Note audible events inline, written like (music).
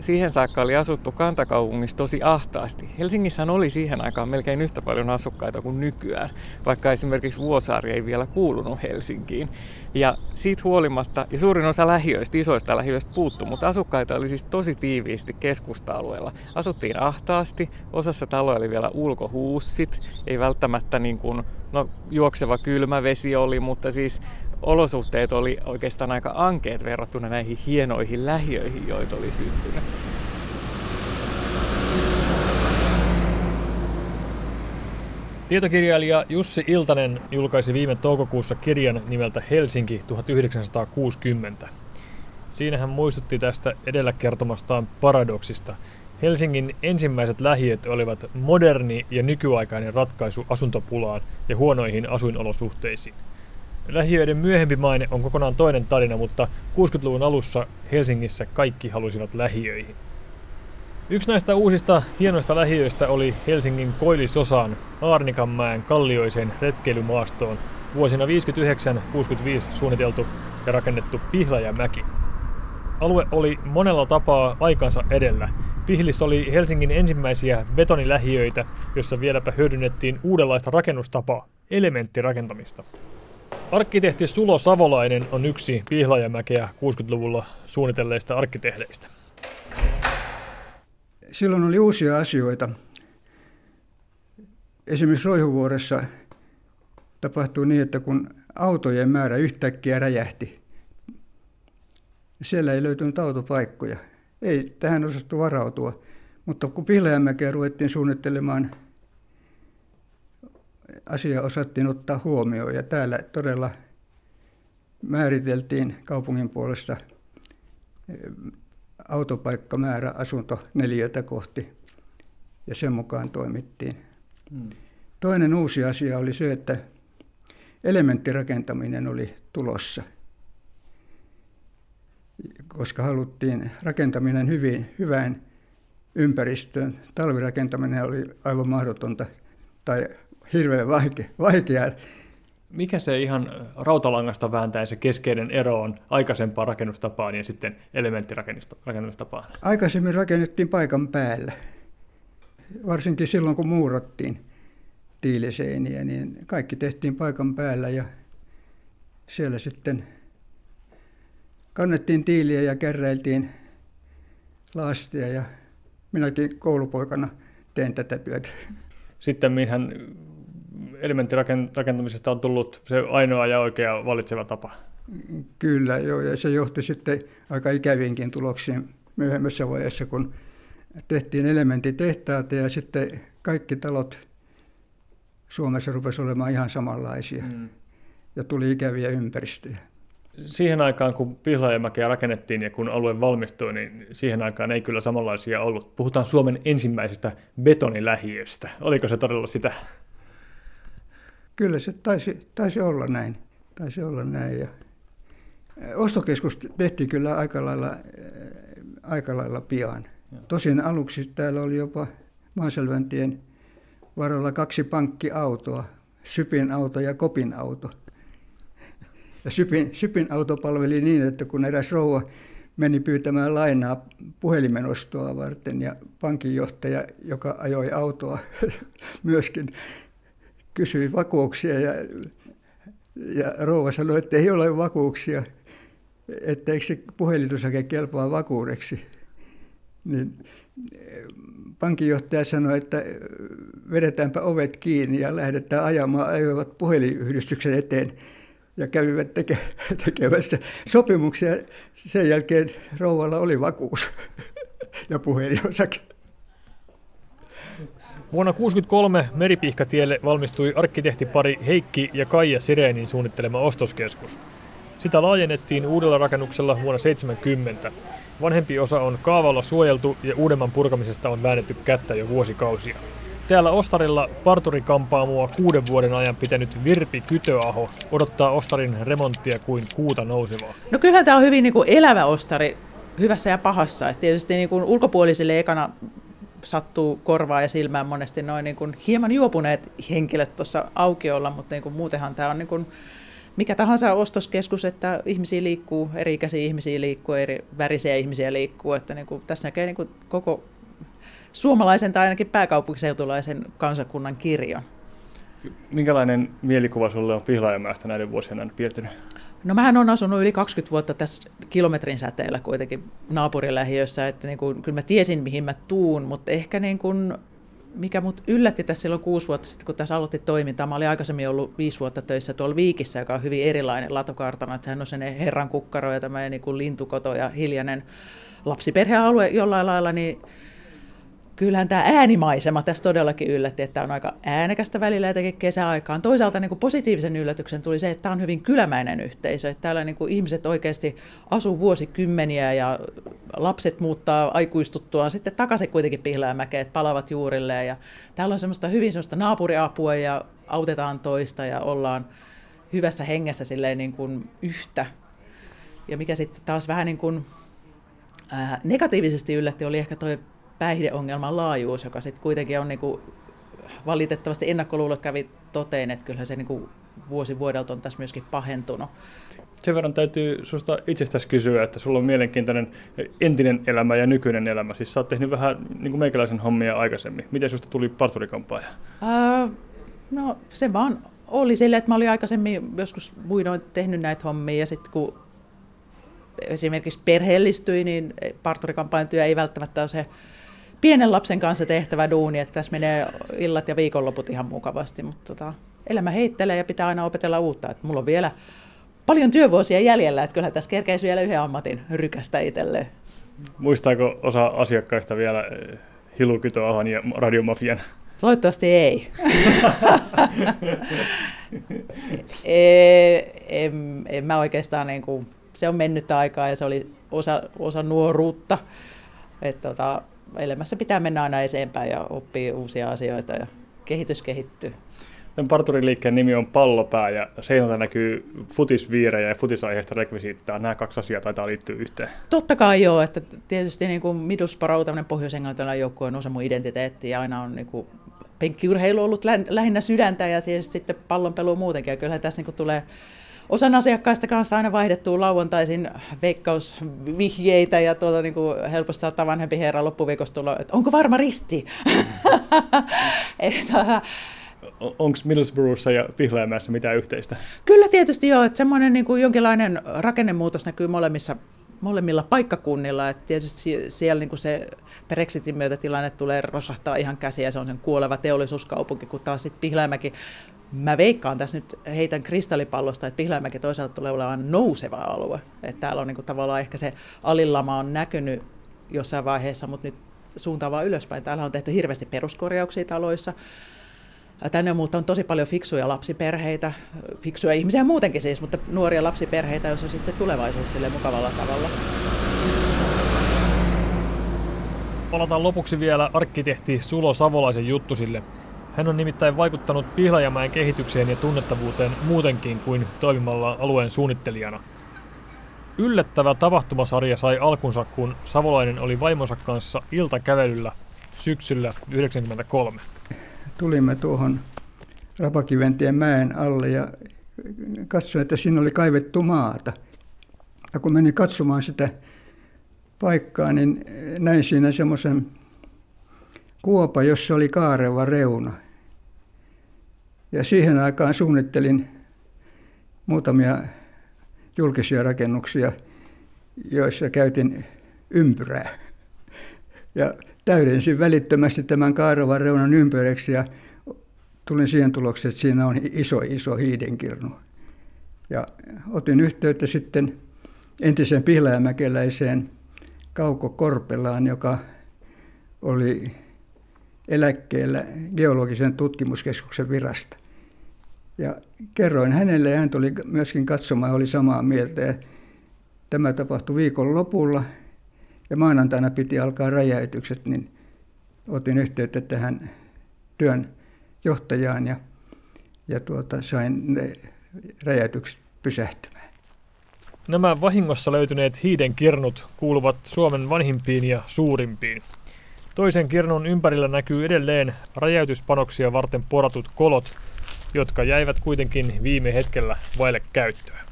siihen saakka oli asuttu kantakaupungissa tosi ahtaasti. Helsingissä oli siihen aikaan melkein yhtä paljon asukkaita kuin nykyään, vaikka esimerkiksi Vuosaari ei vielä kuulunut Helsinkiin. Ja siitä huolimatta, ja suurin osa lähiöistä, isoista lähiöistä puuttu, mutta asukkaita oli siis tosi tiiviisti keskusta-alueella. Asuttiin ahtaasti, osassa taloja oli vielä ulkohuussit, ei välttämättä niin kuin, no juokseva kylmä vesi oli, mutta siis olosuhteet oli oikeastaan aika ankeet verrattuna näihin hienoihin lähiöihin, joita oli syntynyt. Tietokirjailija Jussi Iltanen julkaisi viime toukokuussa kirjan nimeltä Helsinki 1960. Siinä hän muistutti tästä edellä kertomastaan paradoksista. Helsingin ensimmäiset lähiöt olivat moderni ja nykyaikainen ratkaisu asuntopulaan ja huonoihin asuinolosuhteisiin. Lähiöiden myöhempi maine on kokonaan toinen tarina, mutta 60-luvun alussa Helsingissä kaikki halusivat lähiöihin. Yksi näistä uusista hienoista lähiöistä oli Helsingin Koillisosaan Aarnikanmäen kallioiseen retkeilymaastoon vuosina 59-65 suunniteltu ja rakennettu Pihlajamäki. Alue oli monella tapaa aikansa edellä. Pihlis oli Helsingin ensimmäisiä betonilähiöitä, jossa vieläpä hyödynnettiin uudenlaista rakennustapaa, elementtirakentamista. Arkkitehti Sulo Savolainen on yksi Pihlajamäkeä 60-luvulla suunnitelleista arkkitehdeistä. Silloin oli uusia asioita. Esimerkiksi Roihuvuoressa tapahtui niin, että kun autojen määrä yhtäkkiä räjähti, siellä ei löytynyt autopaikkoja. Ei tähän osattu varautua. Mutta kun Pihlajamäkeä ruvettiin suunnittelemaan asia osattiin ottaa huomioon ja täällä todella määriteltiin kaupungin puolesta eh, autopaikkamäärä asunto neljätä kohti ja sen mukaan toimittiin. Hmm. Toinen uusi asia oli se, että elementtirakentaminen oli tulossa, koska haluttiin rakentaminen hyvin, hyvään ympäristöön. Talvirakentaminen oli aivan mahdotonta tai hirveän vaikea, vaikea. Mikä se ihan rautalangasta vääntäen se keskeinen ero on aikaisempaan rakennustapaan ja sitten elementtirakennustapaan? Aikaisemmin rakennettiin paikan päällä. Varsinkin silloin, kun muurattiin tiiliseiniä, niin kaikki tehtiin paikan päällä ja siellä sitten kannettiin tiiliä ja kärräiltiin laastia ja minäkin koulupoikana tein tätä työtä. Sitten minhän elementtirakentamisesta on tullut se ainoa ja oikea valitseva tapa. Kyllä, joo, ja se johti sitten aika ikäviinkin tuloksiin myöhemmässä vaiheessa, kun tehtiin elementtitehtaita ja sitten kaikki talot Suomessa rupesi olemaan ihan samanlaisia mm. ja tuli ikäviä ympäristöjä. Siihen aikaan, kun Pihlajamäkeä rakennettiin ja kun alue valmistui, niin siihen aikaan ei kyllä samanlaisia ollut. Puhutaan Suomen ensimmäisestä betonilähiöstä. Oliko se todella sitä? Kyllä se taisi, taisi olla näin. Taisi olla näin. Ja ostokeskus tehtiin kyllä aika lailla, aika lailla pian. Tosin aluksi täällä oli jopa Maaselväntien varrella kaksi pankkiautoa, Sypin auto ja Kopin auto. Ja Sypin, Sypin auto palveli niin, että kun eräs rouva meni pyytämään lainaa puhelimenostoa varten ja pankinjohtaja, joka ajoi autoa (laughs) myöskin, kysyi vakuuksia ja, ja rouva sanoi, että ei ole vakuuksia, että eikö se puhelinosake kelpaa vakuudeksi. Niin pankinjohtaja sanoi, että vedetäänpä ovet kiinni ja lähdetään ajamaan, ajoivat puhelinyhdistyksen eteen ja kävivät teke- tekemässä sopimuksia. Sen jälkeen rouvalla oli vakuus (laughs) ja puhelinosake. Vuonna 1963 Meripihkatielle valmistui arkkitehtipari Heikki ja Kaija Sireenin suunnittelema ostoskeskus. Sitä laajennettiin uudella rakennuksella vuonna 70. Vanhempi osa on kaavalla suojeltu ja uudemman purkamisesta on väännetty kättä jo vuosikausia. Täällä Ostarilla parturikampaamua kuuden vuoden ajan pitänyt Virpi Kytöaho odottaa Ostarin remonttia kuin kuuta nousevaa. No kyllähän tämä on hyvin niin kuin elävä Ostari hyvässä ja pahassa. Et tietysti niin kuin ulkopuolisille ekana sattuu korvaa ja silmään monesti noin niin kuin hieman juopuneet henkilöt tuossa aukiolla, mutta niin kuin muutenhan tämä on niin kuin mikä tahansa ostoskeskus, että ihmisiä liikkuu, eri ikäisiä ihmisiä liikkuu, eri värisiä ihmisiä liikkuu, että niin kuin, tässä näkee niin kuin koko suomalaisen tai ainakin pääkaupunkiseutulaisen kansakunnan kirjon. Minkälainen mielikuva sinulle on Pihlajamäestä näiden vuosien piirtynyt? No mähän on asunut yli 20 vuotta tässä kilometrin säteellä kuitenkin naapurilähiössä, että niin kuin, kyllä mä tiesin mihin mä tuun, mutta ehkä niin kuin, mikä mut yllätti tässä silloin kuusi vuotta sitten, kun tässä aloitti toimintaa. Mä olin aikaisemmin ollut viisi vuotta töissä tuolla Viikissä, joka on hyvin erilainen latokartana. Että sehän on sen herran kukkaro ja tämä niin lintukoto ja hiljainen lapsiperhealue jollain lailla, niin kyllähän tämä äänimaisema tässä todellakin yllätti, että on aika äänekästä välillä jotenkin kesäaikaan. Toisaalta niin kuin positiivisen yllätyksen tuli se, että tämä on hyvin kylämäinen yhteisö, että täällä niin kuin ihmiset oikeasti asuu vuosikymmeniä ja lapset muuttaa aikuistuttuaan sitten takaisin kuitenkin Pihlajamäkeen, että palavat juurilleen ja täällä on semmoista hyvin semmoista naapuriapua ja autetaan toista ja ollaan hyvässä hengessä silleen niin kuin yhtä. Ja mikä sitten taas vähän niin kuin, ää, negatiivisesti yllätti oli ehkä toi päihdeongelman laajuus, joka sitten kuitenkin on niin kuin, valitettavasti ennakkoluulot kävi toteen, että kyllähän se niin kuin, vuosi vuodelta on tässä myöskin pahentunut. Sen verran täytyy sinusta itsestäsi kysyä, että sulla on mielenkiintoinen entinen elämä ja nykyinen elämä. Siis sä oot tehnyt vähän niin kuin meikäläisen hommia aikaisemmin. Miten sinusta tuli parturikampaaja? Uh, no se vaan oli sille, että mä olin aikaisemmin joskus muinoin tehnyt näitä hommia ja sitten kun esimerkiksi perheellistyin, niin parturikampaajan työ ei välttämättä ole se pienen lapsen kanssa tehtävä duuni, että tässä menee illat ja viikonloput ihan mukavasti, mutta tota, elämä heittelee ja pitää aina opetella uutta. Että mulla on vielä paljon työvuosia jäljellä, että kyllä tässä kerkeisi vielä yhden ammatin rykästä itselleen. Muistaako osa asiakkaista vielä eh, Hilukytoahon ja Radiomafian? Toivottavasti ei. (laughs) ei en, en mä oikeastaan, niin kuin, se on mennyt aikaa ja se oli osa, osa nuoruutta. Et, tota, elämässä pitää mennä aina eteenpäin ja oppii uusia asioita ja kehitys kehittyy. Tämän parturiliikkeen nimi on Pallopää ja seinältä näkyy futisviirejä ja futisaiheista rekvisiittaa. Nämä kaksi asiaa taitaa liittyä yhteen. Totta kai joo, että tietysti niin kuin Middlesbrough, tämmöinen pohjois-englantilainen joukkue on osa mun identiteettiä ja aina on niin kuin penkkiurheilu ollut lähinnä sydäntä ja siis sitten pallonpelu muutenkin. Ja kyllähän tässä niin kuin tulee osan asiakkaista kanssa aina vaihdettua lauantaisin veikkausvihjeitä ja tuota, niin kuin helposti saattaa vanhempi herra loppuviikosta tulla, että onko varma risti? (laughs) että, Onko Middlesbroughssa ja Pihlajamäessä mitään yhteistä? Kyllä tietysti joo, että semmoinen niin kuin jonkinlainen rakennemuutos näkyy molemmissa molemmilla paikkakunnilla. että tietysti siellä niin kuin se Brexitin myötä tilanne tulee rosahtaa ihan käsiä se on sen kuoleva teollisuuskaupunki, kun taas sitten Pihlajamäki Mä veikkaan tässä nyt, heitän kristallipallosta, että Pihlajamäki toisaalta tulee olemaan nouseva alue. Että täällä on niin kuin, tavallaan ehkä se alilama on näkynyt jossain vaiheessa, mutta nyt suuntaan vaan ylöspäin. Täällä on tehty hirveästi peruskorjauksia taloissa. Tänne on tosi paljon fiksuja lapsiperheitä, fiksuja ihmisiä muutenkin siis, mutta nuoria lapsiperheitä, jos on sitten se tulevaisuus sille mukavalla tavalla. Palataan lopuksi vielä arkkitehti Sulo Savolaisen juttusille. Hän on nimittäin vaikuttanut Pihlajamäen kehitykseen ja tunnettavuuteen muutenkin kuin toimimalla alueen suunnittelijana. Yllättävä tapahtumasarja sai alkunsa, kun Savolainen oli vaimonsa kanssa iltakävelyllä syksyllä 1993. Tulimme tuohon Rapakiventien mäen alle ja katsoin, että siinä oli kaivettu maata. Ja kun menin katsomaan sitä paikkaa, niin näin siinä semmoisen kuopa, jossa oli kaareva reuna. Ja siihen aikaan suunnittelin muutamia julkisia rakennuksia, joissa käytin ympyrää. Ja täydensin välittömästi tämän kaaravan reunan ympyräksi ja tulin siihen tulokseen, että siinä on iso, iso hiidenkirnu. Ja otin yhteyttä sitten entiseen pihlajamäkeläiseen Kauko Korpelaan, joka oli eläkkeellä geologisen tutkimuskeskuksen virasta. Ja kerroin hänelle ja hän tuli myöskin katsomaan oli samaa mieltä. Ja tämä tapahtui viikon lopulla ja maanantaina piti alkaa räjäytykset, niin otin yhteyttä tähän työn johtajaan ja, ja tuota, sain ne räjäytykset pysähtymään. Nämä vahingossa löytyneet hiiden kirnut kuuluvat Suomen vanhimpiin ja suurimpiin. Toisen kirnun ympärillä näkyy edelleen räjäytyspanoksia varten poratut kolot, jotka jäivät kuitenkin viime hetkellä vaille käyttöä.